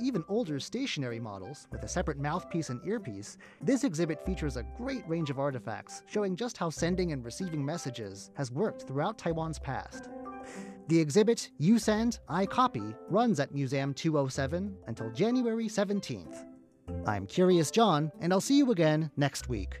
even older stationary models with a separate mouthpiece and earpiece, this exhibit features a great range of artifacts showing just how sending and receiving messages has worked throughout Taiwan's past. The exhibit, You Send, I Copy, runs at Museum 207 until January 17th. I'm Curious John, and I'll see you again next week.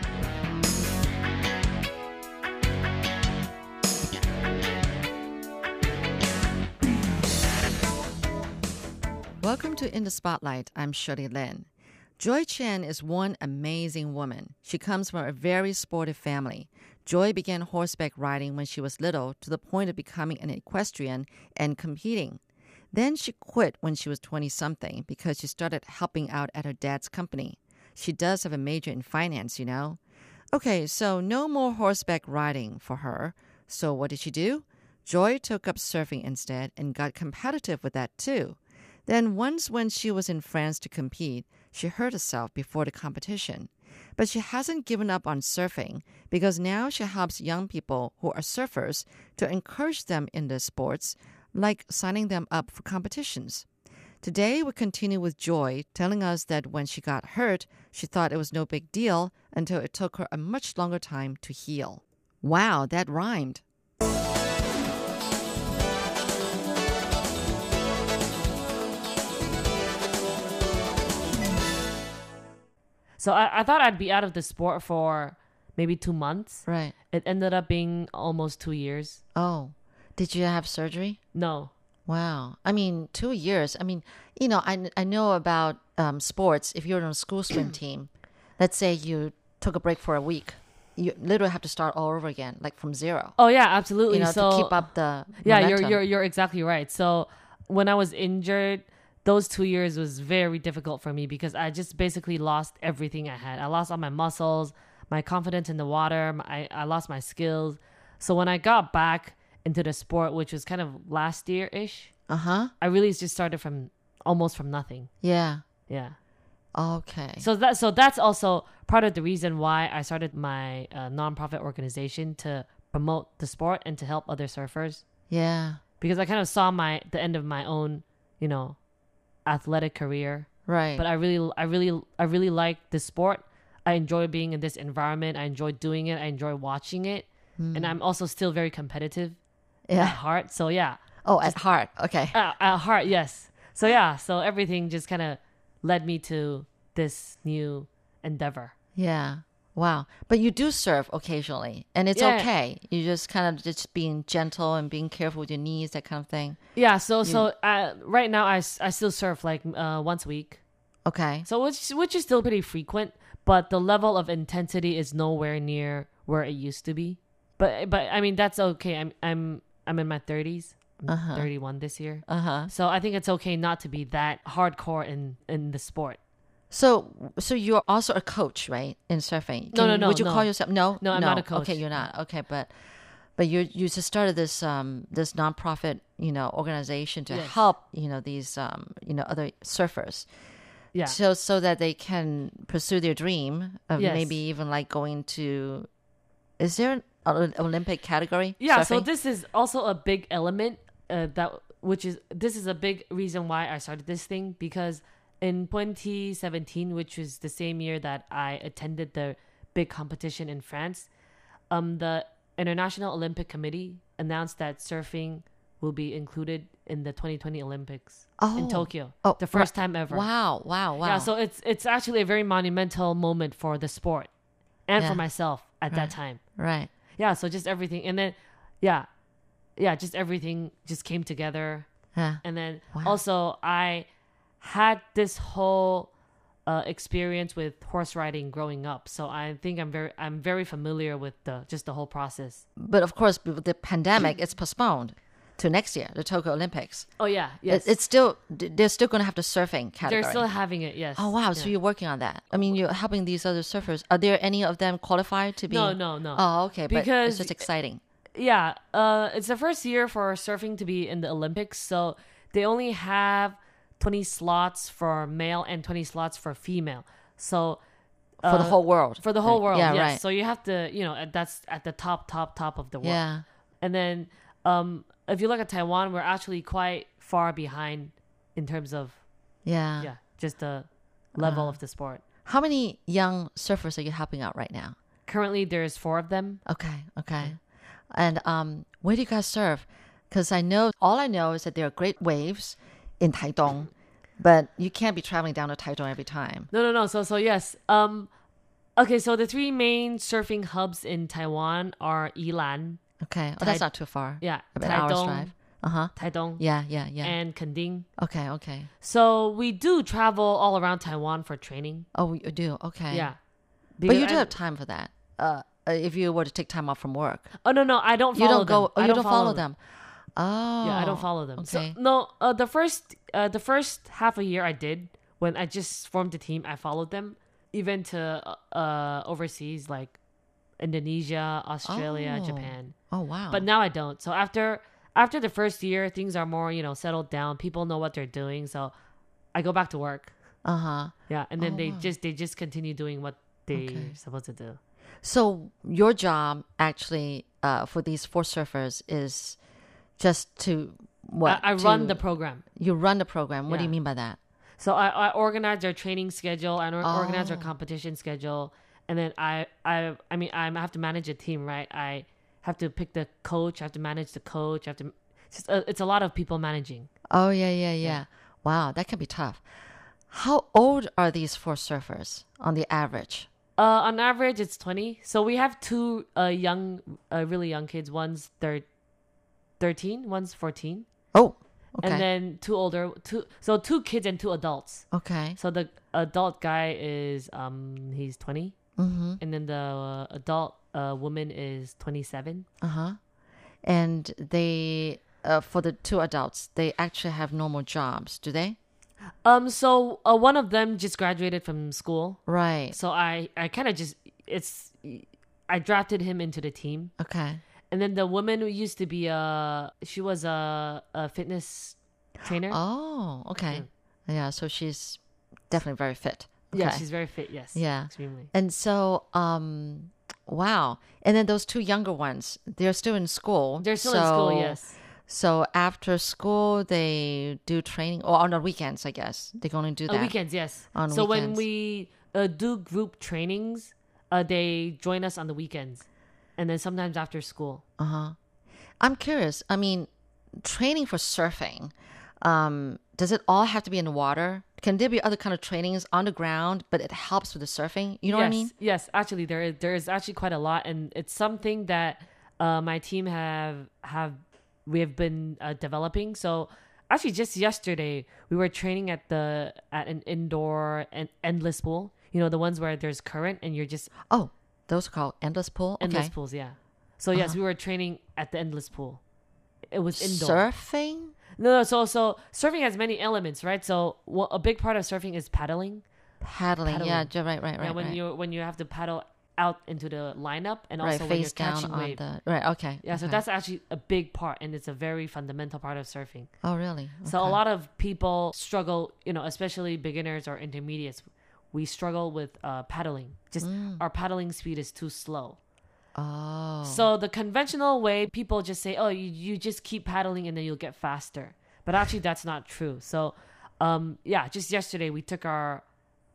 to In the Spotlight. I'm Shirley Lin. Joy Chen is one amazing woman. She comes from a very sportive family. Joy began horseback riding when she was little to the point of becoming an equestrian and competing. Then she quit when she was 20 something because she started helping out at her dad's company. She does have a major in finance, you know. Okay, so no more horseback riding for her. So what did she do? Joy took up surfing instead and got competitive with that too. Then, once when she was in France to compete, she hurt herself before the competition. But she hasn't given up on surfing because now she helps young people who are surfers to encourage them in their sports, like signing them up for competitions. Today, we continue with Joy telling us that when she got hurt, she thought it was no big deal until it took her a much longer time to heal. Wow, that rhymed. So I, I thought I'd be out of the sport for maybe two months. Right. It ended up being almost two years. Oh, did you have surgery? No. Wow. I mean, two years. I mean, you know, I, I know about um, sports. If you're on a school swim team, let's say you took a break for a week, you literally have to start all over again, like from zero. Oh yeah, absolutely. You know, so to keep up the yeah, you're you're you're exactly right. So when I was injured, those two years was very difficult for me because I just basically lost everything I had. I lost all my muscles, my confidence in the water. My, I I lost my skills. So when I got back into the sport, which was kind of last year ish, Uh huh. I really just started from almost from nothing. Yeah. Yeah. Okay. So that so that's also part of the reason why I started my uh, nonprofit organization to promote the sport and to help other surfers yeah. because I kind of saw my the end of my own, you know, athletic career. Right. But I really I really I really like this sport. I enjoy being in this environment. I enjoy doing it. I enjoy watching it. Hmm. And I'm also still very competitive at yeah. heart. So yeah, Oh, at heart. Okay. at, at heart, yes. So yeah, so everything just kind of led me to this new endeavor. Yeah. Wow. But you do surf occasionally, and it's Yeah. okay. You just kind of just being gentle and being careful with your knees, that kind of thing. Yeah, so so uh, right now I, I still surf like uh, once a week. Okay. So which which is still pretty frequent, but the level of intensity is nowhere near where it used to be. But but I mean that's okay. I'm I'm I'm in my 30s. I'm 31 this year. Uh huh. So I think it's okay not to be that hardcore in in the sport. So, so you're also a coach, right, in surfing? No, no, no, Would you no. call yourself? No, No, I'm not a coach. Okay, you're not. Okay, but but you you just started this um this nonprofit you know organization to Yes. help you know these um you know other surfers Yeah. so so that they can pursue their dream of Yes. maybe even like going to. Is there an Olympic category? Yeah, so this is also a big element uh, that which is this is a big reason why I started this thing because in 2017, which was the same year that I attended the big competition in France, um, the International Olympic Committee announced that surfing will be included in the 2020 Olympics in Oh. Tokyo. Oh, the first right. time ever. Wow! Wow! Wow! Yeah, so it's it's actually a very monumental moment for the sport and Yeah. for myself at that time right. yeah so just everything and then yeah yeah just everything just came together Yeah. and then Wow. also i had this whole uh, experience with horse riding growing up, so I think I'm very I'm very familiar with the just the whole process. But of course, with the pandemic, it's postponed to next year, the Tokyo Olympics. Oh yeah, It- yes, It's still they're still going to have the surfing category. they're still having it. Yes. Oh wow! So you're working on that. I mean, you're helping these other surfers. Are there any of them qualified to be? No, no, no. Oh, okay. But Because- it's just exciting. yeah, uh, it's the first year for surfing to be in the Olympics, so they only have 20 slots for male and 20 slots for female. So For the uh, whole world. for the whole Right. world, Yeah, yes. right. So you have to, you know, uh, that's at the top, top, top of the world. yeah. And then, um, if you look at Taiwan, we're actually quite far behind in terms of, Yeah. yeah, just the level Uh. of the sport. How many young surfers are you helping out right now? Currently, there's four of them. Okay. Okay. And um, where do you guys surf? Because I know all I know is that there are great waves in Taitung, but you can't be traveling down to Taitung every time. No, no, no. So, so yes. Um, okay. So the three main surfing hubs in Taiwan are Yilan, Okay. Oh, that's not too far. yeah, About an hour's drive. Uh huh. Taidong, Yeah. Yeah. Yeah. and Kending. okay. Okay. So we do travel all around Taiwan for training. Oh, you do. Okay. Yeah. But you do I- have time for that. Uh, if you were to take time off from work, Oh no, no, I don't. you don't go. Them. Oh, I you don't follow them. Oh. Yeah, I don't follow them. Okay. So no, uh, the first uh, the first half a year I did when I just formed the team, I followed them even to uh overseas like Indonesia, Australia, Oh. Japan. Oh wow. But now I don't. So after after the first year, things are more you know settled down. People know what they're doing, so I go back to work. uh huh. Yeah, and then Oh, they wow. just they just continue doing what they're Okay. supposed to do. So your job actually uh, for these four surfers is just to what? I, I run the program. You run the program. What do you Yeah. mean by that? So I, I organize their training schedule, I or- organize their Oh. competition schedule, and then I I I mean I have to manage a team, right? I have to pick the coach, I have to manage the coach, I have to. It's, just a, it's a lot of people managing. Oh yeah, yeah, yeah. Wow, that can be tough. How old are these four surfers on the average? Uh, on average, it's twenty. So we have two uh young, uh, really young kids. One's thir- 13, one's fourteen, Oh, okay. and then two older, two so two kids and two adults. okay. So the adult guy is um he's twenty, Mm-hmm. and then the uh, adult uh woman is twenty seven. Uh huh. And they, uh, for the two adults, they actually have normal jobs, do they? Um, so uh, one of them just graduated from school, Right. so I I kind of just it's I drafted him into the team, Okay. And then the woman who used to be a she was a a fitness trainer. Oh, okay. Yeah. So she's definitely very fit. Yeah, she's very fit. Yes. Yeah. extremely. And so, um, wow. And then those two younger ones, they're still in school. They're still in school. Yes. So after school, they do training, or on the weekends, I guess they can only do that. On weekends, yes. On so when we uh, do group trainings, uh, they join us on the weekends, and then sometimes after school. Uh huh. I'm curious. I mean, training for surfing, um, does it all have to be in the water? Can there be other kind of trainings on the ground, but it helps with the surfing? You know yes, what I mean? Yes, actually, there is there is actually quite a lot, and it's something that uh, my team have have we have been uh, developing. So actually, just yesterday we were training at the at an indoor and endless pool. You know, the ones where there's current and you're just Oh, those are called endless pool. endless okay. Uh-huh. pools. Yeah. So yes, we were training at the endless pool. It was indoor. Surfing. No, no. So so surfing has many elements, right? So well, a big part of surfing is paddling. Paddling. Yeah, Paddling. ju- right, right, right. yeah, when right. you when you have to paddle out into the lineup and right, also when you're face down catching on wave. the right. Okay. Yeah, so that's actually a big part, and it's a very fundamental part of surfing. oh really. So a lot of people struggle, you know, especially beginners or intermediates. We struggle with uh, paddling. Just Mm. our paddling speed is too slow. Oh. So the conventional way, people just say, "Oh, you, you just keep paddling and then you'll get faster." But actually, that's not true. So, um, yeah, just yesterday we took our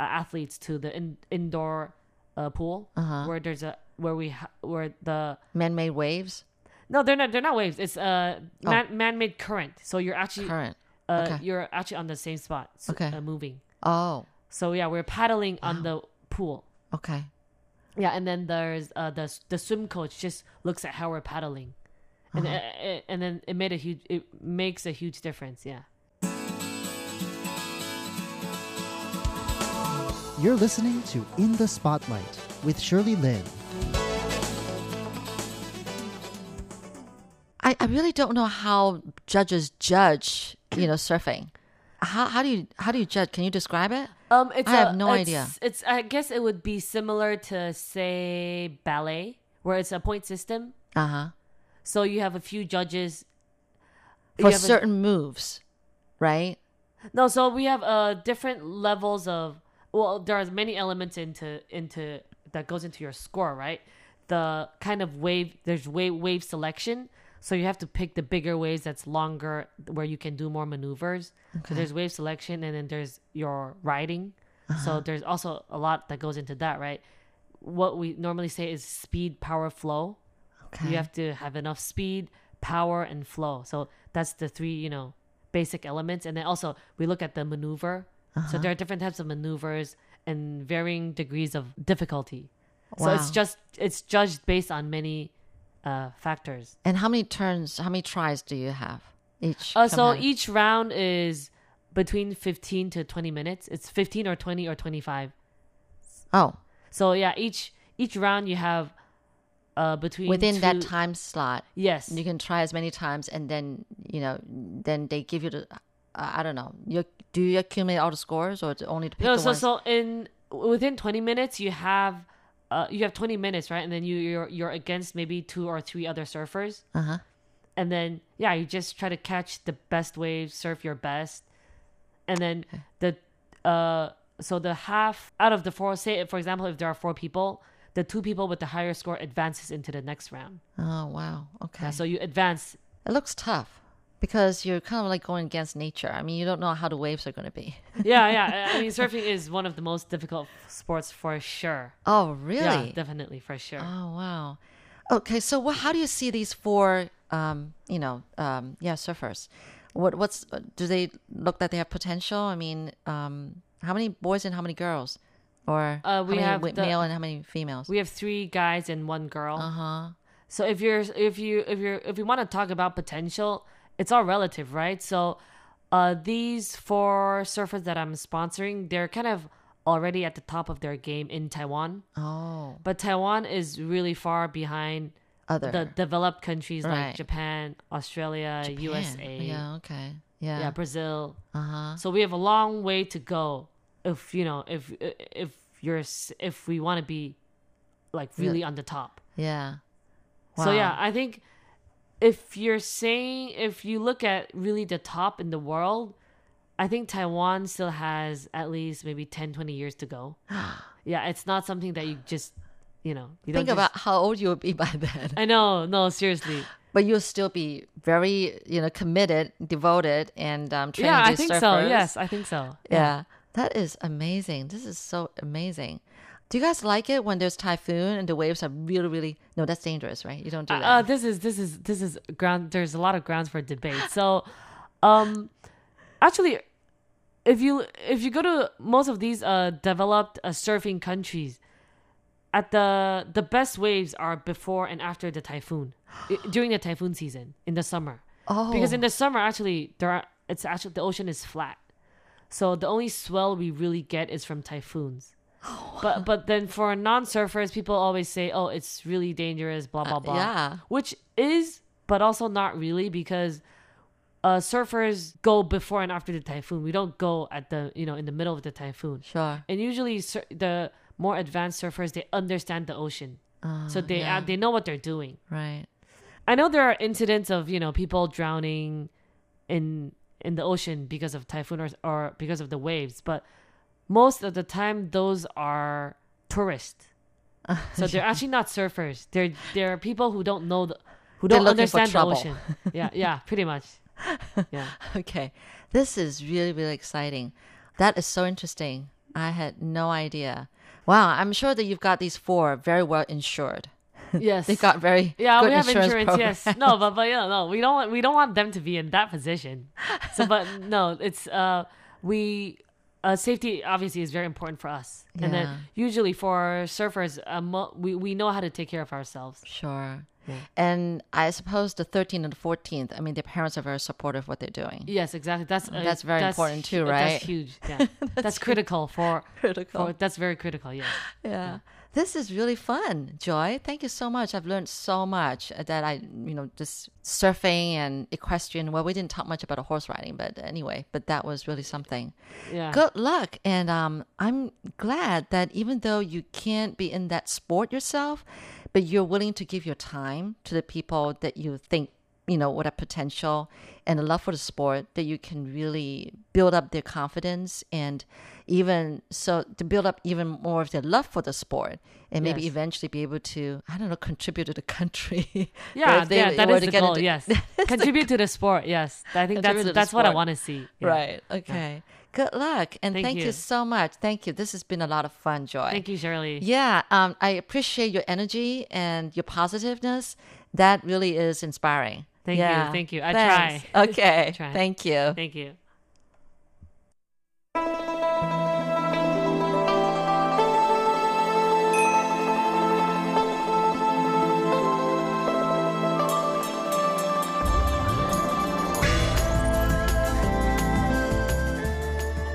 uh, athletes to the in, indoor uh, pool Uh-huh. where there's a where we ha- where the man-made waves. no, they're not they're not waves. It's uh Oh. man man made current. So you're actually Current. uh okay. you're actually on the same spot, so, Okay. uh, moving. Oh. So yeah, we're paddling on the pool. Okay. Yeah, and then there's uh the the swim coach just looks at how we're paddling, and Uh-huh. uh, uh, and then it made a huge it makes a huge difference. Yeah. You're listening to In the Spotlight with Shirley Lin. I, I really don't know how judges judge, you know, surfing. How, how do you how do you judge? Can you describe it? Um, it's I have no it's- idea. It's I guess it would be similar to say ballet, where it's a point system. Uh huh. So you have a few judges. For have a- certain moves, right? No, so we have uh different levels of well, there's many elements into into that goes into your score, right? The kind of wave there's wave wave selection. So you have to pick the bigger waves that's longer where you can do more maneuvers. So there's wave selection and then there's your riding. So there's also a lot that goes into that, right? What we normally say is speed, power, flow. Okay. You have to have enough speed, power, and flow. So that's the three, you know, basic elements. And then also we look at the maneuver. Uh-huh. So there are different types of maneuvers and varying degrees of difficulty. Wow. So it's just it's judged based on many uh, factors. and how many turns? How many tries do you have each? Uh, so command? each round is between 15 to 20 minutes. It's 15 or 20 or 25. oh, So yeah, each each round you have uh between within that time slot, Yes. you can try as many times, and then you know, then they give you the. Uh, I don't know. You do you accumulate all the scores, or it's only to pick No, the so ones? so in within 20 minutes you have uh you have 20 minutes, right? And then you you're you're against maybe two or three other surfers. Uh huh. And then yeah, you just try to catch the best waves, surf your best. And then the uh so the half out of the four say for example if there are four people, the two people with the higher score advances into the next round. Oh wow. Okay. Yeah, so you advance it looks tough because you're kind of like going against nature. I mean, you don't know how the waves are going to be. yeah, yeah. I mean, surfing is one of the most difficult sports for sure. Oh really? Yeah, definitely for sure. Oh wow. Okay, so what? How do you see these four? Um, you know, um, yeah, surfers. What? What's? uh, Do they look that they have potential? I mean, um, how many boys and how many girls? Or Uh, we have the- male and how many females? we have three guys and one girl. Uh huh. So if you're if you if you're if you want to talk about potential, it's all relative, right? So uh these four surfers that I'm sponsoring, they're kind of already at the top of their game in Taiwan. Oh, But Taiwan is really far behind other the developed countries Right. like Japan, Australia, Japan. USA, Yeah. Okay. Yeah. yeah, Brazil. Uh huh. So we have a long way to go if you know if if you're if we want to be like really on the top. Yeah. So yeah, I think if you're saying if you look at really the top in the world, I think Taiwan still has at least maybe 10 20 years to go. yeah, it's not something that you just, you know, you Think about just, how old you will be by then. I know, no, seriously. But you'll still be very, you know, committed, devoted, and um, training Yeah, I think so. Yes, I think so. Yeah. That is amazing. This is so amazing. Do you guys like it when there's typhoon and the waves are really, really? No, that's dangerous, right? You don't do that. Uh, this is this is this is ground. There's a lot of grounds for debate. So, um, actually, if you if you go to most of these uh developed uh, surfing countries, at the the best waves are before and after the typhoon, during the typhoon season in the summer. oh, Because in the summer, actually, there are it's actually the ocean is flat, so the only swell we really get is from typhoons. But but then for non-surfers, people always say, "Oh, it's really dangerous." Blah blah Uh, blah. yeah. which is, but also not really because uh, surfers go before and after the typhoon. We don't go at the you know in the middle of the typhoon. sure. And usually, sur- the more advanced surfers they understand the ocean, Uh, so they yeah. uh, they know what they're doing. right. I know there are incidents of you know people drowning in in the ocean because of typhoon or, or because of the waves, but most of the time those are tourists. So they're actually not surfers. They're they're people who don't know the, who don't understand the ocean. Yeah, yeah, pretty much. Yeah. Okay. This is really, really exciting. That is so interesting. I had no idea. Wow. I'm sure that you've got these four very well insured. Yes. They've got very yeah, good we have insurance, insurance. yes, no, but but yeah, no, we don't want we don't want them to be in that position. So, but no, it's uh we uh safety obviously is very important for us, and then usually for surfers, mo- we we know how to take care of ourselves. Sure. And I suppose the 13th and the 14th, I mean, their parents are very supportive of what they're doing. Yes, exactly. That's uh, That's very important too, right? That's huge. Yeah, that's, critical for Critical. for. That's very critical. Yes. Yeah. This is really fun, Joy. Thank you so much. I've learned so much that I, you know, just surfing and equestrian. Well, we didn't talk much about horse riding, but anyway, but that was really something. Yeah. Good luck. And um, I'm glad that even though you can't be in that sport yourself, but you're willing to give your time to the people that you think, you know, would a potential and a love for the sport, that you can really build up their confidence and even so to build up even more of their love for the sport and maybe Yes. eventually be able to, I don't know, contribute to the country. Yeah, they yeah, that were the goal. into- yes, contribute to the sport. Yes, I think that's that's what I want to see. Yeah. Right. Okay. Good luck. And Thank thank, you. you. so much. Thank you. This has been a lot of fun, Joy. Thank you, Shirley. Yeah, um, I appreciate your energy and your positiveness. That really is inspiring. Thank you, Yeah. thank you. I Thanks. try. Okay. Try. Thank you. Thank you.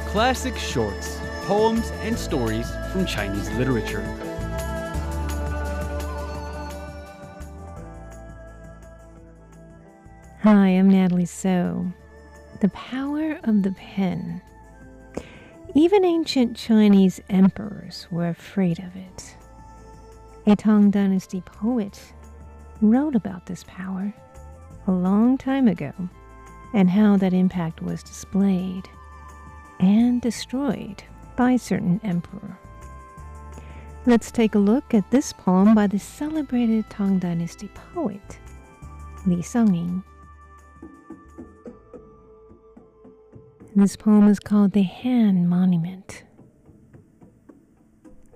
Classic shorts, poems, and stories from Chinese literature. Hi, I'm Natalie So. The power of the pen. Even ancient Chinese emperors were afraid of it. A Tang Dynasty poet wrote about this power a long time ago and how that impact was displayed and destroyed by a certain emperor. Let's take a look at this poem by the celebrated Tang Dynasty poet, Li This poem is called The Han Monument.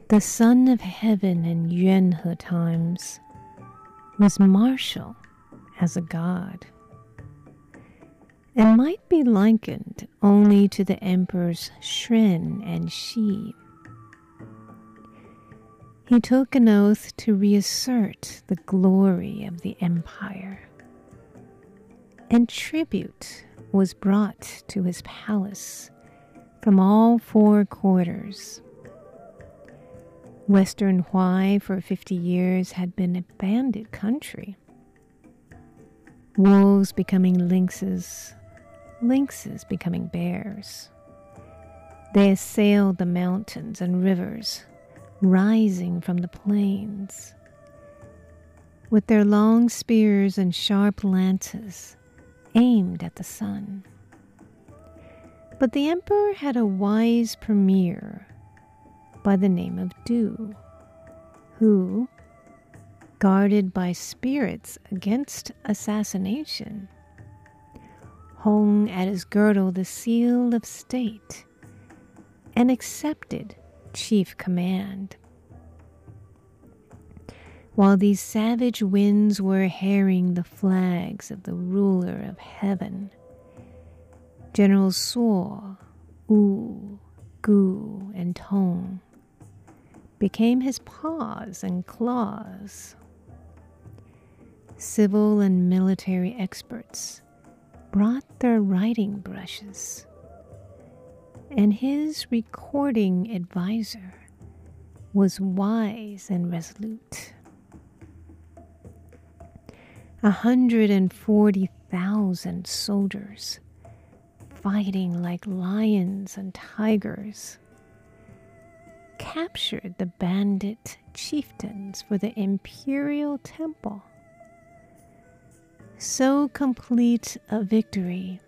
The son of heaven in Yuanhe times was martial as a god and might be likened only to the emperors Shren and Shi. He took an oath to reassert the glory of the empire, and tribute was brought to his palace from all four quarters. Western Huai for 50 years had been a bandit country. Wolves becoming lynxes, lynxes becoming bears. They assailed the mountains and rivers, rising from the plains. With their long spears and sharp lances, aimed at the sun. But the emperor had a wise premier by the name of Du, who, guarded by spirits against assassination, hung at his girdle the seal of state and accepted chief command. While these savage winds were harrying the flags of the ruler of heaven, General Suo, Wu, Gu, and Tong became his paws and claws. Civil and military experts brought their writing brushes, and his recording advisor was wise and resolute. A hundred and forty thousand soldiers fighting like lions and tigers captured the bandit chieftains for the imperial temple. So complete a victory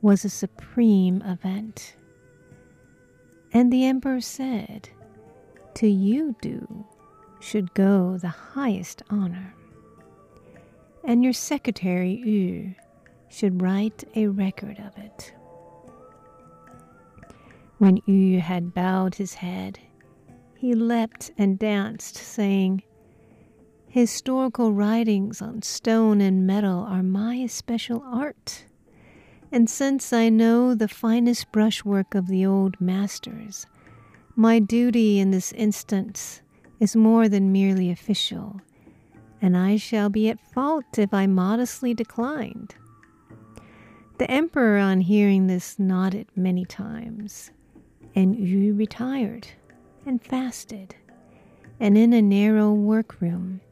was a supreme event. And the emperor said, To you, Du, should go the highest honor. And your secretary, Yu, should write a record of it. When Yu had bowed his head, he leapt and danced, saying, Historical writings on stone and metal are my especial art. And since I know the finest brushwork of the old masters, my duty in this instance is more than merely official, and I shall be at fault if I modestly declined. The emperor, on hearing this, nodded many times, and Yu retired and fasted. And in a narrow workroom,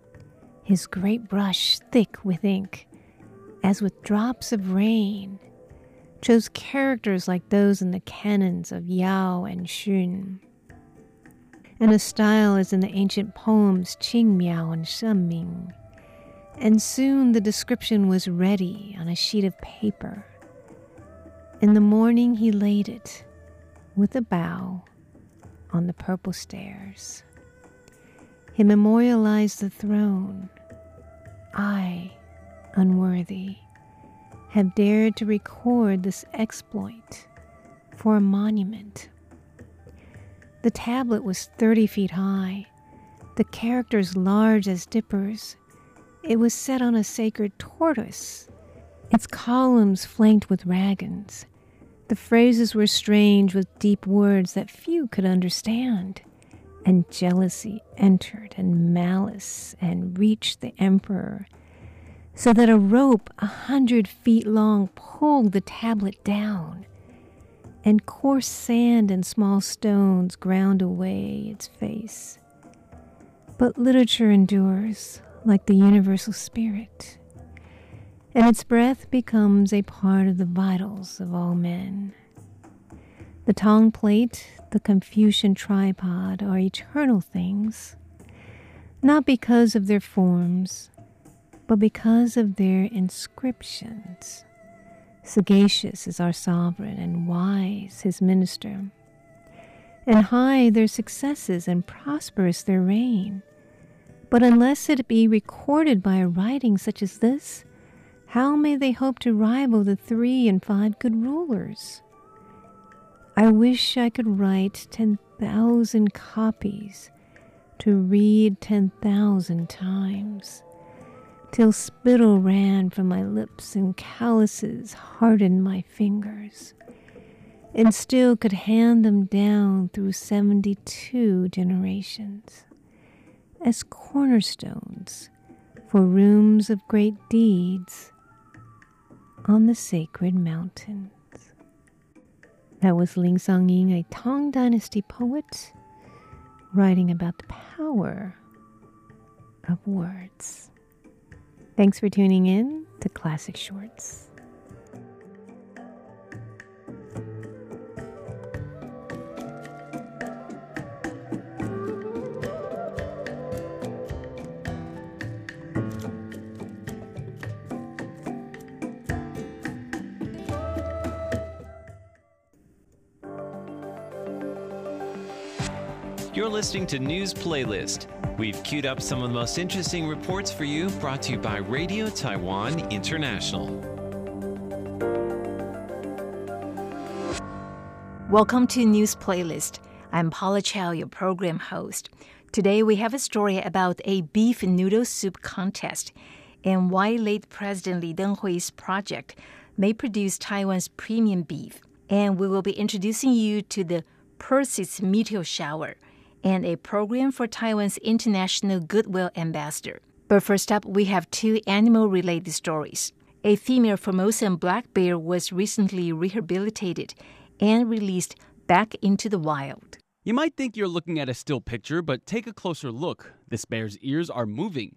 his great brush thick with ink, as with drops of rain, chose characters like those in the canons of Yao and Shun, and a style as in the ancient poems Qing Miao and Sheng Min. And soon the description was ready on a sheet of paper. In the morning he laid it, with a bow, on the purple stairs. He memorialized the throne. I, unworthy, have dared to record this exploit for a monument. The tablet was 30 feet high, the characters large as dippers. It was set on a sacred tortoise, its columns flanked with dragons. The phrases were strange with deep words that few could understand. And jealousy entered, and malice, and reached the emperor so that a rope a hundred feet long pulled the tablet down, and coarse sand and small stones ground away its face. But literature endures like the universal spirit, and its breath becomes a part of the vitals of all men. The Tang plate, the Confucian tripod are eternal things, not because of their forms but because of their inscriptions. Sagacious is our sovereign, and wise his minister. And high their successes, and prosperous their reign. But unless it be recorded by a writing such as this, how may they hope to rival the three and five good rulers? I wish I could write ten thousand copies to read ten thousand times till spittle ran from my lips and calluses hardened my fingers, and still could hand them down through 72 generations as cornerstones for rooms of great deeds on the sacred mountains. That was Li Shangyin, a Tang Dynasty poet, writing about the power of words. Thanks for tuning in to Classic Shorts. You're listening to News Playlist. We've queued up some of the most interesting reports for you, brought to you by Radio Taiwan International. Welcome to News Playlist. I'm Paula Chow, your program host. Today we have a story about a beef noodle soup contest and why late President Lee Teng-hui's project may produce Taiwan's premium beef. And we will be introducing you to the Perseid Meteor Shower – and a program for Taiwan's International Goodwill Ambassador. But first up, we have two animal related stories. A female Formosan black bear was recently rehabilitated and released back into the wild. You might think you're looking at a still picture, but take a closer look. This bear's ears are moving.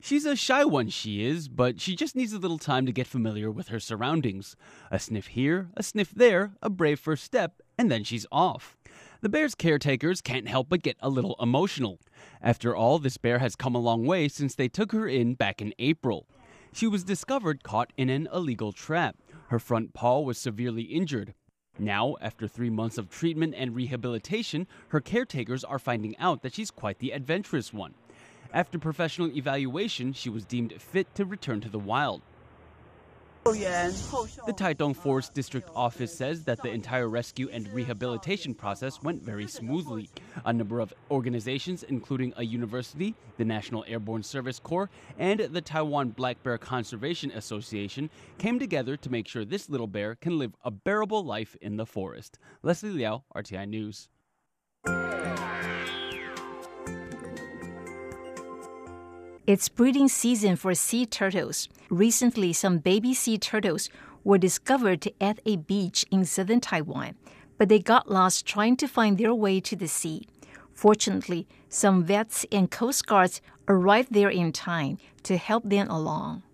She's a shy one, she is, but she just needs a little time to get familiar with her surroundings. A sniff here, a sniff there, a brave first step, and then she's off. The bear's caretakers can't help but get a little emotional. After all, this bear has come a long way since they took her in back in April. She was discovered caught in an illegal trap. Her front paw was severely injured. Now, after three months of treatment and rehabilitation, her caretakers are finding out that she's quite the adventurous one. After professional evaluation, she was deemed fit to return to the wild. The Taitung Forest District Office says that the entire rescue and rehabilitation process went very smoothly. A number of organizations, including a university, the National Airborne Service Corps, and the Taiwan Black Bear Conservation Association, came together to make sure this little bear can live a bearable life in the forest. Leslie Liao, RTI News. It's breeding season for sea turtles. Recently, some baby sea turtles were discovered at a beach in southern Taiwan, but they got lost trying to find their way to the sea. Fortunately, some vets and coast guards arrived there in time to help them along.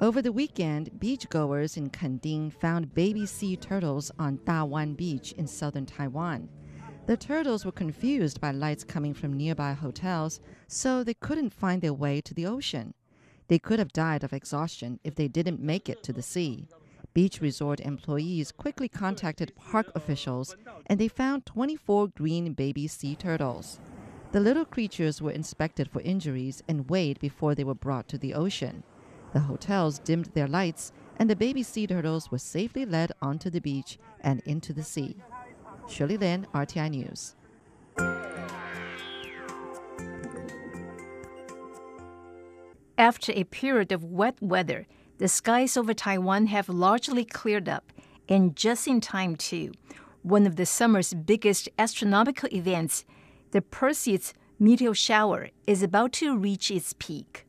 Over the weekend, beachgoers in Kending found baby sea turtles on Dawan Beach in southern Taiwan. The turtles were confused by lights coming from nearby hotels, so they couldn't find their way to the ocean. They could have died of exhaustion if they didn't make it to the sea. Beach resort employees quickly contacted park officials and they found 24 green baby sea turtles. The little creatures were inspected for injuries and weighed before they were brought to the ocean. The hotels dimmed their lights and the baby sea turtles were safely led onto the beach and into the sea. Shirley Lin, RTI News. After a period of wet weather, the skies over Taiwan have largely cleared up, and just in time, too. One of the summer's biggest astronomical events, the Perseid meteor shower, is about to reach its peak.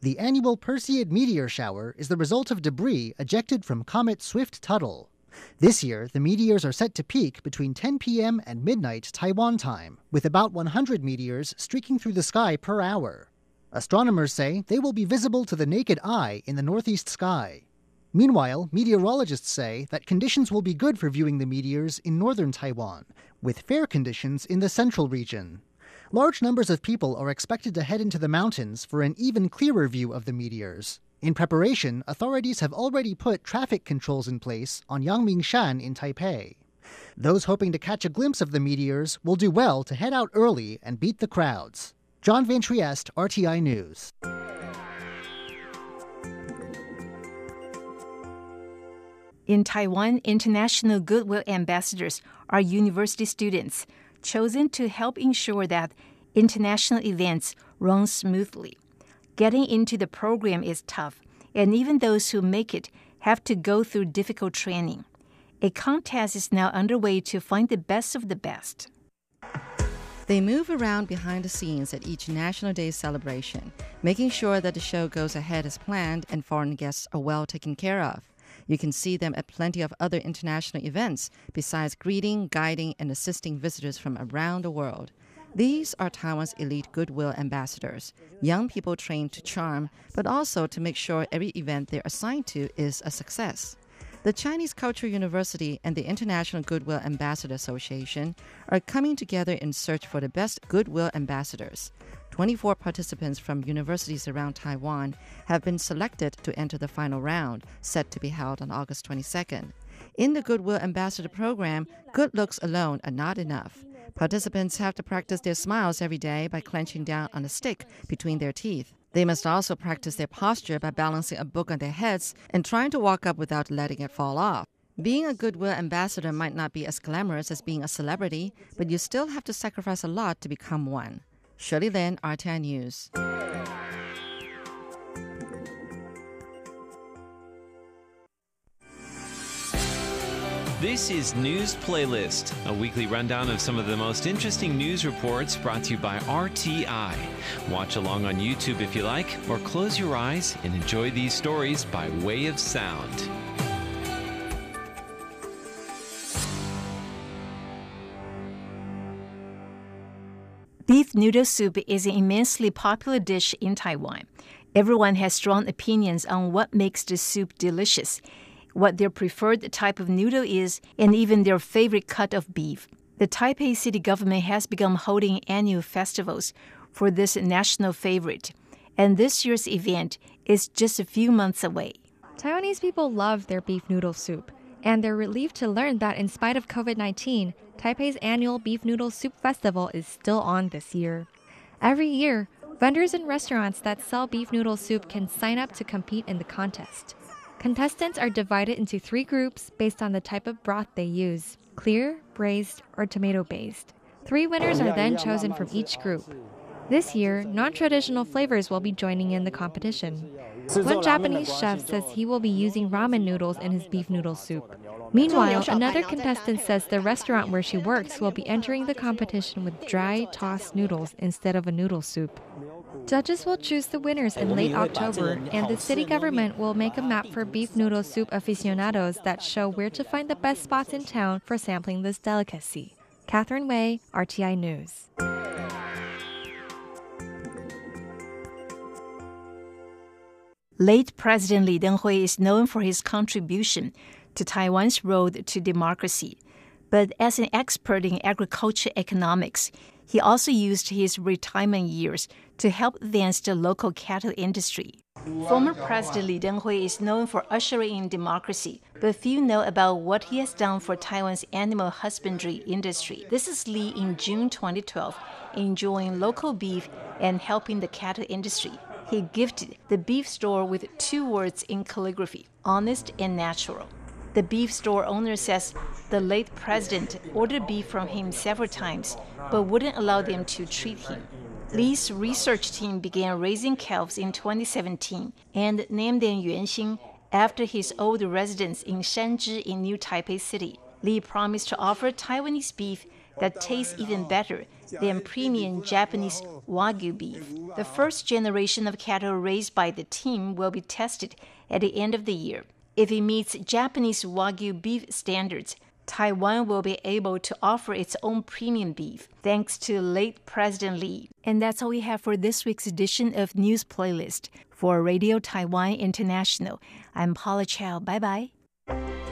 The annual Perseid meteor shower is the result of debris ejected from comet Swift-Tuttle. This year, the meteors are set to peak between 10 p.m. and midnight Taiwan time, with about 100 meteors streaking through the sky per hour. Astronomers say they will be visible to the naked eye in the northeast sky. Meanwhile, meteorologists say that conditions will be good for viewing the meteors in northern Taiwan, with fair conditions in the central region. Large numbers of people are expected to head into the mountains for an even clearer view of the meteors. In preparation, authorities have already put traffic controls in place on Yangmingshan in Taipei. Those hoping to catch a glimpse of the meteors will do well to head out early and beat the crowds. John Van Trieste, RTI News. In Taiwan, international goodwill ambassadors are university students chosen to help ensure that international events run smoothly. Getting into the program is tough, and even those who make it have to go through difficult training. A contest is now underway to find the best of the best. They move around behind the scenes at each National Day celebration, making sure that the show goes ahead as planned and foreign guests are well taken care of. You can see them at plenty of other international events, besides greeting, guiding, and assisting visitors from around the world. These are Taiwan's elite goodwill ambassadors, young people trained to charm, but also to make sure every event they're assigned to is a success. The Chinese Cultural University and the International Goodwill Ambassador Association are coming together in search for the best goodwill ambassadors. 24 participants from universities around Taiwan have been selected to enter the final round, set to be held on August 22nd. In the Goodwill Ambassador program, good looks alone are not enough. Participants have to practice their smiles every day by clenching down on a stick between their teeth. They must also practice their posture by balancing a book on their heads and trying to walk up without letting it fall off. Being a goodwill ambassador might not be as glamorous as being a celebrity, but you still have to sacrifice a lot to become one. Shirley Lin, RTI News. This is News Playlist, a weekly rundown of some of the most interesting news reports brought to you by RTI. Watch along on YouTube if you like, or close your eyes and enjoy these stories by way of sound. Beef noodle soup is an immensely popular dish in Taiwan. Everyone has strong opinions on what makes the soup delicious, what their preferred type of noodle is, and even their favorite cut of beef. The Taipei city government has begun holding annual festivals for this national favorite, and this year's event is just a few months away. Taiwanese people love their beef noodle soup, and they're relieved to learn that in spite of COVID 19, Taipei's annual Beef Noodle Soup Festival is still on this year. Every year, vendors and restaurants that sell beef noodle soup can sign up to compete in the contest. Contestants are divided into three groups based on the type of broth they use clear, braised, or tomato based. Three winners are then chosen from each group. This year, non traditional flavors will be joining in the competition. One Japanese chef says he will be using ramen noodles in his beef noodle soup. Meanwhile, another contestant says the restaurant where she works will be entering the competition with dry, tossed noodles instead of a noodle soup. Judges will choose the winners in late October, and the city government will make a map for beef noodle soup aficionados that show where to find the best spots in town for sampling this delicacy. Catherine Wei, RTI News. Late President Li Denghui is known for his contribution to Taiwan's road to democracy. But as an expert in agriculture economics, he also used his retirement years to help advance the local cattle industry. Former President Li Denghui is known for ushering in democracy, but few know about what he has done for Taiwan's animal husbandry industry. This is Li in June 2012, enjoying local beef and helping the cattle industry. He gifted the beef store with two words in calligraphy honest and natural. The beef store owner says the late president ordered beef from him several times, but wouldn't allow them to treat him. Li's research team began raising calves in 2017 and named them Yuanxing after his old residence in Sanzhi in New Taipei City. Li promised to offer Taiwanese beef that tastes even better than premium Japanese Wagyu beef. The first generation of cattle raised by the team will be tested at the end of the year. If it meets Japanese Wagyu beef standards, Taiwan will be able to offer its own premium beef, thanks to late President Lee. And that's all we have for this week's edition of News Playlist. For Radio Taiwan International, I'm Paula Chow. Bye bye.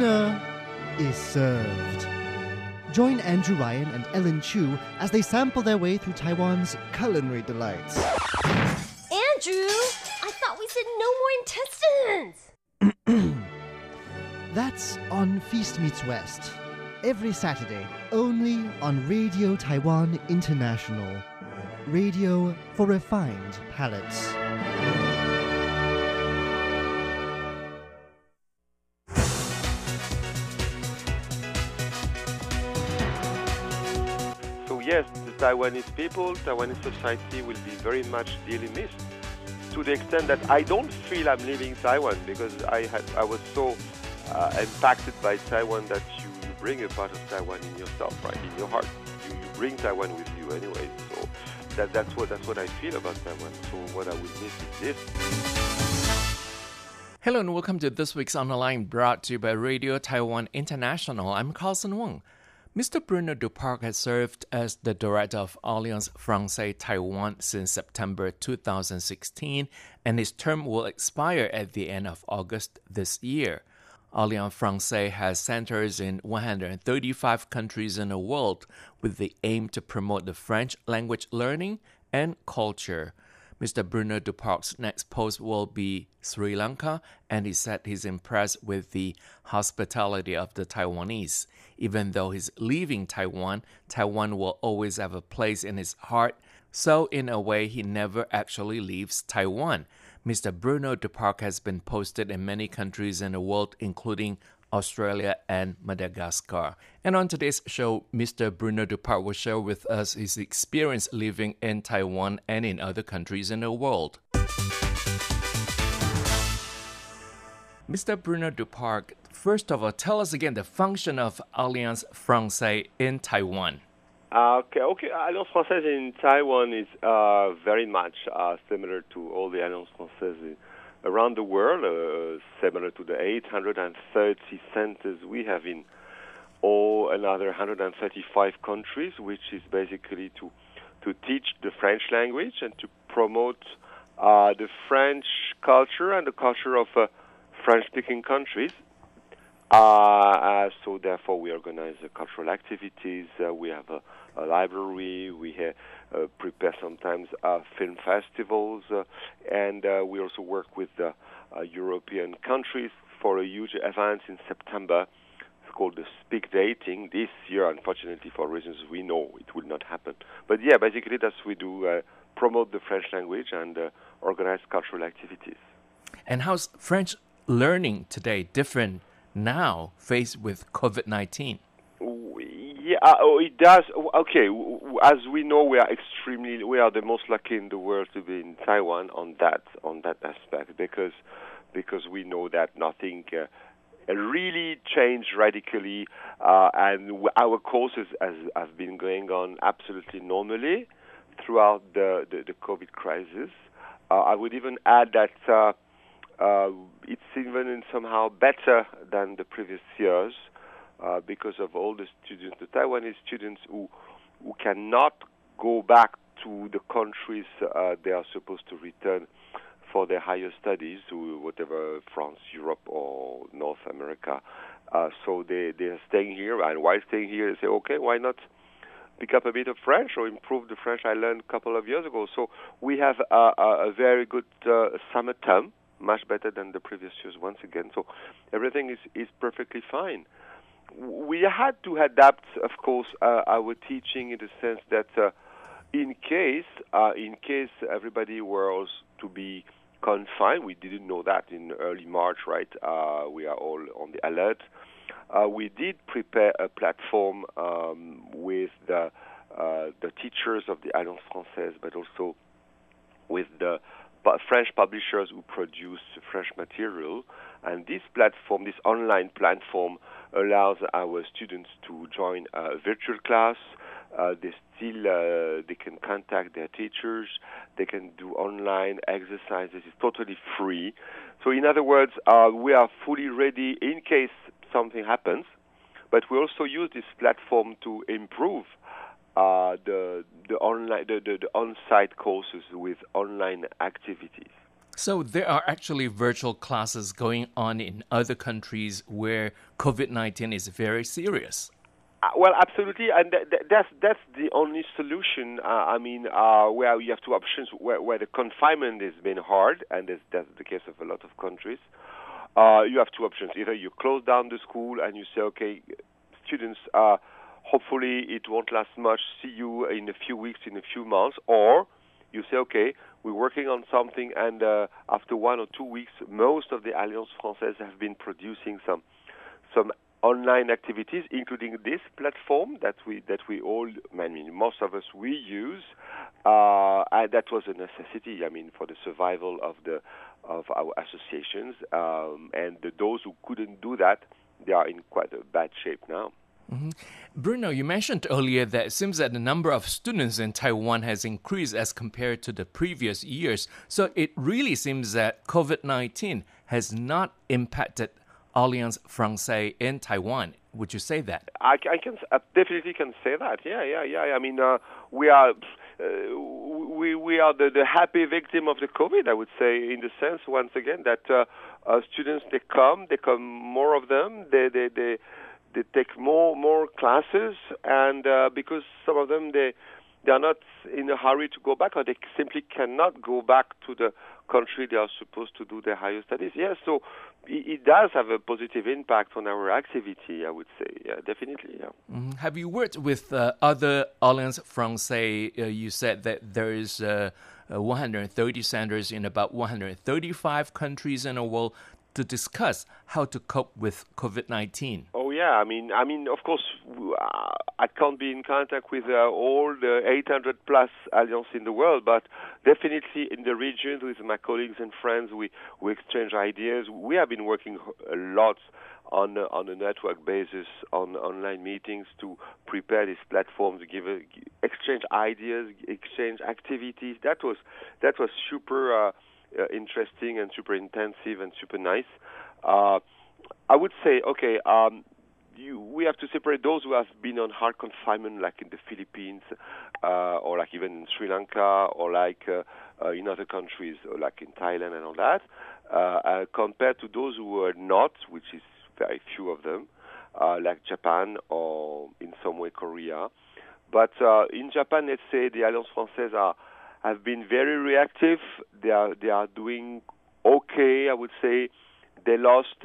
Dinner is served. Join Andrew Ryan and Ellen Chu as they sample their way through Taiwan's culinary delights. Andrew, I thought we said no more intestines. That's on Feast Meets West. Every Saturday, only on Radio Taiwan International. Radio for refined palates. Taiwanese people, Taiwanese society will be very much dearly missed. To the extent that I don't feel I'm leaving Taiwan because I had I was so uh, impacted by Taiwan that you, you bring a part of Taiwan in yourself, right, in your heart. You, you bring Taiwan with you anyway. So that that's what that's what I feel about Taiwan. So what I will miss is this. Hello and welcome to this week's online brought to you by Radio Taiwan International. I'm Carlson Wong. Mr. Bruno Duparc has served as the director of Alliance Francaise Taiwan since September 2016, and his term will expire at the end of August this year. Alliance Francaise has centers in 135 countries in the world with the aim to promote the French language learning and culture. Mr. Bruno Duparc's next post will be Sri Lanka, and he said he's impressed with the hospitality of the Taiwanese. Even though he's leaving Taiwan, Taiwan will always have a place in his heart. So, in a way, he never actually leaves Taiwan. Mr. Bruno Duparc has been posted in many countries in the world, including Australia and Madagascar. And on today's show, Mr. Bruno Duparc will share with us his experience living in Taiwan and in other countries in the world. Mr. Bruno Duparc, first of all, tell us again the function of Alliance Francaise in Taiwan. Uh, okay, okay. Alliance Française in Taiwan is uh, very much uh, similar to all the Alliance Française around the world, uh, similar to the 830 centers we have in all another 135 countries, which is basically to to teach the French language and to promote uh, the French culture and the culture of uh, French-speaking countries. Uh, uh, so therefore, we organize uh, cultural activities. Uh, we have a, a library. We uh, prepare sometimes uh, film festivals, and we also work with European countries for a huge event in September. Called the Speak Dating. This year, unfortunately, for reasons we know, it will not happen. But yeah, basically, that's what we do: promote the French language and organize cultural activities. And how's French learning today different now faced with COVID 19? Yeah, uh, oh, it does. Okay, as we know, we are extremely, we are the most lucky in the world to be in Taiwan on that on that aspect because because we know that nothing uh, really changed radically, uh, and our courses has have been going on absolutely normally throughout the the, the COVID crisis. Uh, I would even add that uh, it's even somehow better than the previous years uh, because of all the students, the Taiwanese students who who cannot go back to the countries uh, they are supposed to return for their higher studies, to whatever France, Europe, or North America. Uh, so they they are staying here, and while staying here, they say, okay, why not? pick up a bit of French or improve the French I learned a couple of years ago. So we have a, a, very good uh, summer term much better than the previous years once again. So everything is, is perfectly fine. We had to adapt, of course, uh, our teaching in the sense that uh, in case uh, in case everybody was to be confined, we didn't know that in early March, right? Uh, we are all on the alert. Uh, we did prepare a platform um, with the uh, the teachers of the Alliance Française, but also with the French publishers who produce French material. And this platform, this online platform, allows our students to join a virtual class. Uh, they still uh, they can contact their teachers. They can do online exercises. It's totally free. So, in other words, uh, we are fully ready in case something happens. But we also use this platform to improve uh, the the online the, the, the on-site courses with online activities. So there are actually virtual classes going on in other countries where COVID nineteen is very serious. Uh, well, absolutely, and th- th- that's that's the only solution. Uh, I mean, uh, where you have two options, where, where the confinement has been hard, and that's the case of a lot of countries. Uh, you have two options: either you close down the school and you say, okay, students, uh, hopefully it won't last much. See you in a few weeks, in a few months, or you say, okay, we're working on something, and uh, after one or two weeks, most of the Alliance Française have been producing some some online activities, including this platform that we that we all, I mean, most of us we use, uh, that was a necessity. I mean, for the survival of the of our associations, um, and the, those who couldn't do that, they are in quite a bad shape now. Mm-hmm. Bruno, you mentioned earlier that it seems that the number of students in Taiwan has increased as compared to the previous years. So it really seems that COVID 19 has not impacted Alliance Francaise in Taiwan. Would you say that? I, I can I definitely can say that. Yeah, yeah, yeah. I mean, uh, we are. Uh, we we are the, the happy victim of the COVID, I would say, in the sense once again that uh, uh, students they come, they come more of them, they they they they take more more classes, and uh, because some of them they they are not in a hurry to go back, or they simply cannot go back to the country they are supposed to do their higher studies. Yes, so it, it does have a positive impact on our activity. I would say, yeah, definitely. Yeah. Mm-hmm. Have you worked with uh, other Alliance Francaise? Uh, you said that there is. Uh, uh 130 centers in about 135 countries in the world to discuss how to cope with COVID 19? Oh yeah, I mean, I mean, of course, uh, I can't be in contact with uh, all the 800 plus alliances in the world, but definitely in the regions with my colleagues and friends, we we exchange ideas. We have been working a lot on uh, on a network basis on online meetings to prepare these platforms, give a, exchange ideas, exchange activities. That was that was super. Uh, uh, interesting and super intensive and super nice. Uh, I would say, okay, um, you, we have to separate those who have been on hard confinement, like in the Philippines, uh, or like even in Sri Lanka, or like uh, uh, in other countries, like in Thailand and all that, uh, uh, compared to those who were not, which is very few of them, like Japan or in some way Korea. But in Japan, let's say the Alliance Française are have been very reactive. They are they are doing okay, I would say. They lost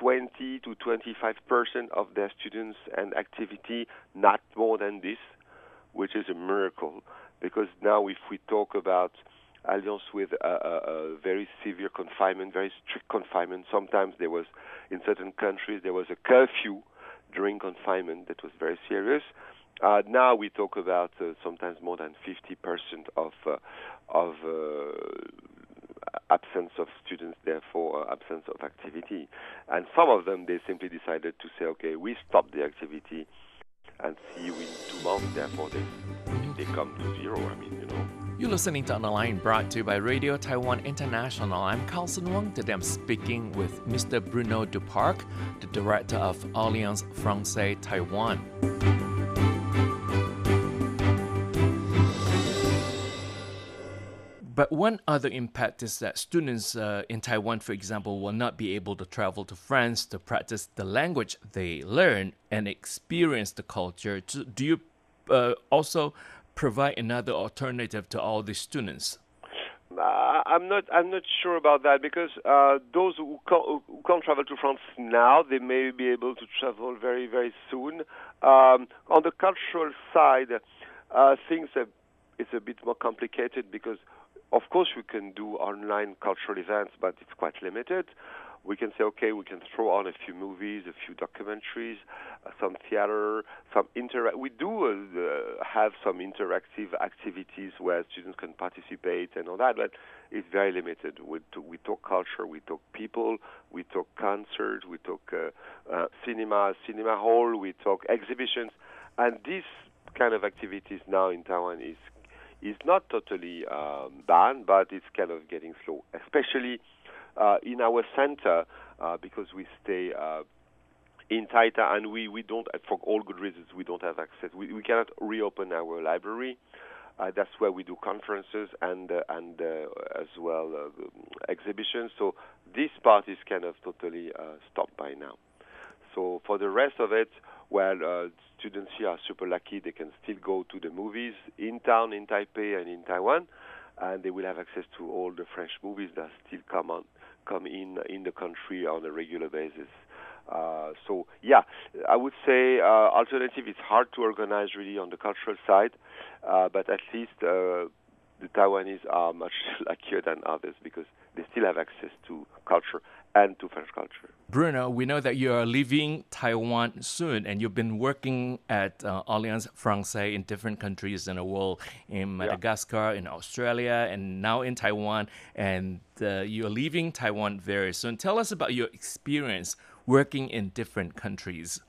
20 to 25 percent of their students and activity, not more than this, which is a miracle. Because now, if we talk about Alliance with a, a, a very severe confinement, very strict confinement, sometimes there was, in certain countries, there was a curfew during confinement that was very serious. Uh, now we talk about uh, sometimes more than 50% of uh, of uh, absence of students, therefore uh, absence of activity, and some of them they simply decided to say, okay, we stop the activity and see you in two months. Therefore, they they come to zero. I mean, you know. You're listening to On the Line, brought to you by Radio Taiwan International. I'm Carlson Wong. Today I'm speaking with Mr. Bruno Duparc, the director of Alliance Francaise Taiwan. But one other impact is that students uh, in Taiwan, for example, will not be able to travel to France to practice the language they learn and experience the culture. Do you uh, also provide another alternative to all these students? Uh, I'm not. I'm not sure about that because uh, those who can't, who can't, travel to France now, they may be able to travel very, very soon. Um, on the cultural side, uh, things are, it's a bit more complicated because of course, we can do online cultural events, but it's quite limited. We can say, okay, we can throw on a few movies, a few documentaries, uh, some theater, some interact. We do uh, have some interactive activities where students can participate and all that, but it's very limited. We, t- we talk culture, we talk people, we talk concerts, we talk uh, uh cinema, cinema hall, we talk exhibitions, and this kind of activities now in Taiwan is is not totally um, banned, but it's kind of getting slow, especially uh, in our center uh, because we stay uh, in Taita and we, we don't, for all good reasons, we don't have access. We, we cannot reopen our library. Uh, that's where we do conferences and uh, and uh, as well exhibitions. So this part is kind of totally stopped by now. So for the rest of it, well, uh, students here are super lucky. They can still go to the movies in town, in Taipei, and in Taiwan, and they will have access to all the French movies that still come on, come in in the country on a regular basis. Uh, so yeah, I would say uh, alternative It's hard to organize really on the cultural side, uh, but at least uh, the Taiwanese are much luckier than others because they still have access to culture and to French culture. Bruno, we know that you are leaving Taiwan soon, and you've been working at uh, Alliance Francaise in different countries in the world, in Madagascar, yeah. in Australia, and now in Taiwan. And uh, you're leaving Taiwan very soon. Tell us about your experience working in different countries.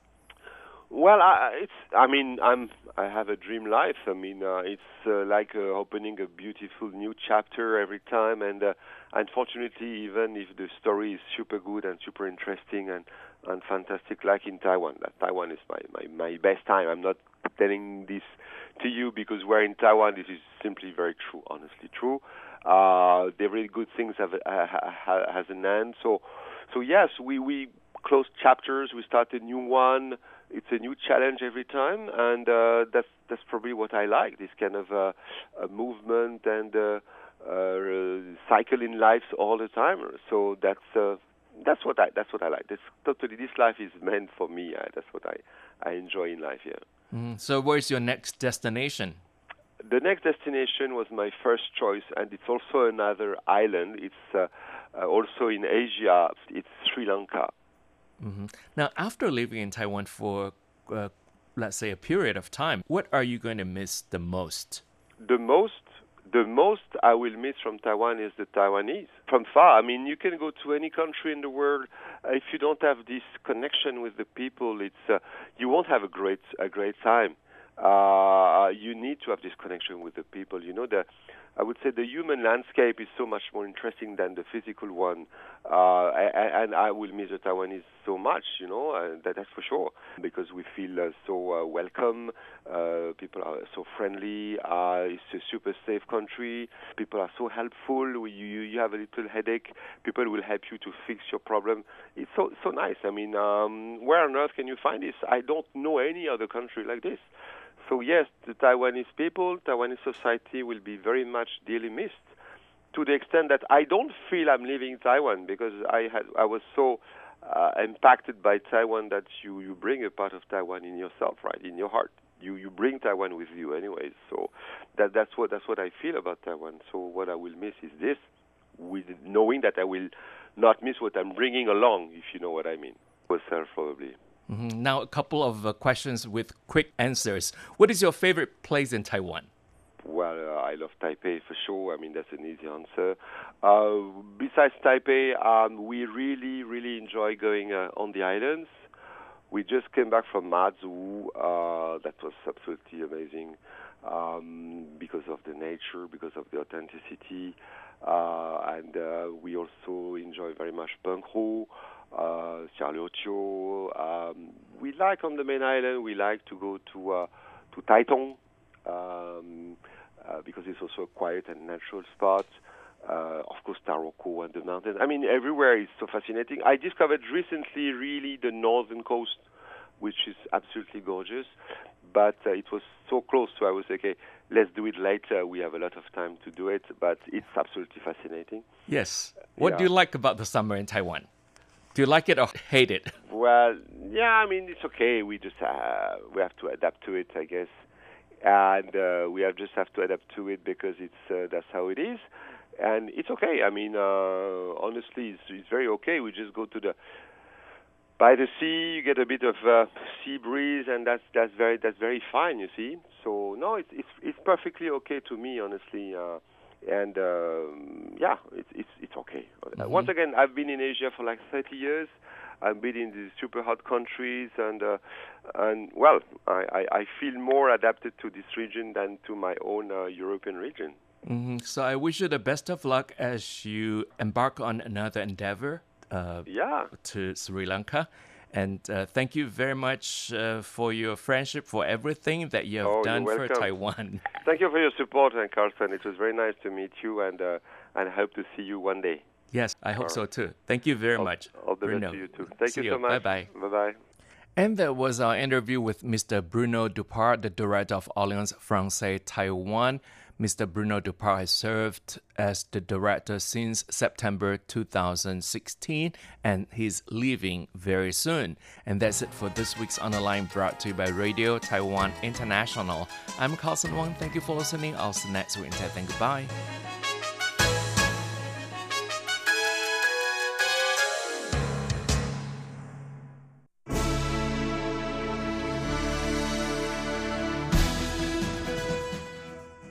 Well, I, it's. I mean, I'm. I have a dream life. I mean, uh, it's uh, like uh, opening a beautiful new chapter every time. And uh, unfortunately, even if the story is super good and super interesting and and fantastic, like in Taiwan, that Taiwan is my my my best time. I'm not telling this to you because we're in Taiwan. This is simply very true, honestly true. Uh, the really good things have uh, ha, has an end. So, so yes, we we close chapters. We start a new one it's a new challenge every time, and uh, that's that's probably what I like. This kind of uh, movement and uh, cycle in life all the time. So that's uh, that's what I that's what I like. This totally this life is meant for me. Uh, that's what I I enjoy in life. Yeah. Mm. So where's your next destination? The next destination was my first choice, and it's also another island. It's uh, uh, also in Asia. It's Sri Lanka. Mm-hmm. Now, after living in Taiwan for, uh, let's say, a period of time, what are you going to miss the most? The most, the most I will miss from Taiwan is the Taiwanese. From far, I mean, you can go to any country in the world. Uh, if you don't have this connection with the people, it's uh, you won't have a great a great time. Uh, you need to have this connection with the people. You know, the I would say the human landscape is so much more interesting than the physical one, uh, and, I will miss the Taiwanese so much, you know, uh, that, that's for sure, because we feel uh, so uh, welcome. Uh, people are so friendly. Uh, it's a super safe country. People are so helpful. You, you have a little headache, people will help you to fix your problem. It's so so nice. I mean, um, where on earth can you find this? I don't know any other country like this. So yes, the Taiwanese people, Taiwanese society will be very much dearly missed to the extent that I don't feel I'm leaving Taiwan because I had I was so uh, impacted by Taiwan that you you bring a part of Taiwan in yourself, right, in your heart. You you bring Taiwan with you, anyways. So that that's what that's what I feel about Taiwan. So what I will miss is this, with knowing that I will not miss what I'm bringing along, if you know what I mean. Myself probably. Mm-hmm. Now, a couple of uh, questions with quick answers. What is your favorite place in Taiwan? Well, uh, I love Taipei for sure. I mean, that's an easy answer. Uh, besides Taipei, um, we really, really enjoy going uh, on the islands. We just came back from Mazu. Uh, that was absolutely amazing um, because of the nature, because of the authenticity. Uh, and we also enjoy very much Penghu uh, Um, we like on the main island. We like to go to uh, to Taitung um, uh, because it's also a quiet and natural spot. Uh, of course, Taroko and the mountains. I mean, everywhere is so fascinating. I discovered recently, really, the northern coast, which is absolutely gorgeous. But uh, it was so close, so I was like, okay, let's do it later. We have a lot of time to do it, but it's absolutely fascinating. Yes. What yeah. do you like about the summer in Taiwan? Do you like it or hate it? Well, yeah, I mean it's okay. We just uh, we have to adapt to it, I guess, and uh, we have just have to adapt to it because it's uh, that's how it is, and it's okay. I mean, uh, honestly, it's, it's very okay. We just go to the by the sea, you get a bit of uh, sea breeze, and that's that's very that's very fine. You see, so no, it's it's it's perfectly okay to me, honestly. Uh, and um, yeah, it's it's it's okay. Mm-hmm. Once again, I've been in Asia for like 30 years. I've been in these super hot countries, and uh, and well, I, I, I, feel more adapted to this region than to my own uh, European region. Mm-hmm. So I wish you the best of luck as you embark on another endeavor. Uh, yeah. To Sri Lanka. And uh, thank you very much uh, for your friendship, for everything that you have oh, done for Taiwan. Thank you for your support, and Carlson. It was very nice to meet you, and uh, and I hope to see you one day. Yes, I hope so too. Thank you very all, much. All the Bruno. best to you too. Thank see you so much. Bye bye. Bye bye. And that was our interview with Mr. Bruno Duparc, the director of Alliance Francaise Taiwan. Mr. Bruno Duparc has served as the director since September 2016 and he's leaving very soon. And that's it for this week's On the Line brought to you by Radio Taiwan International. I'm Carlson Wong. Thank you for listening. I'll see you next week and goodbye.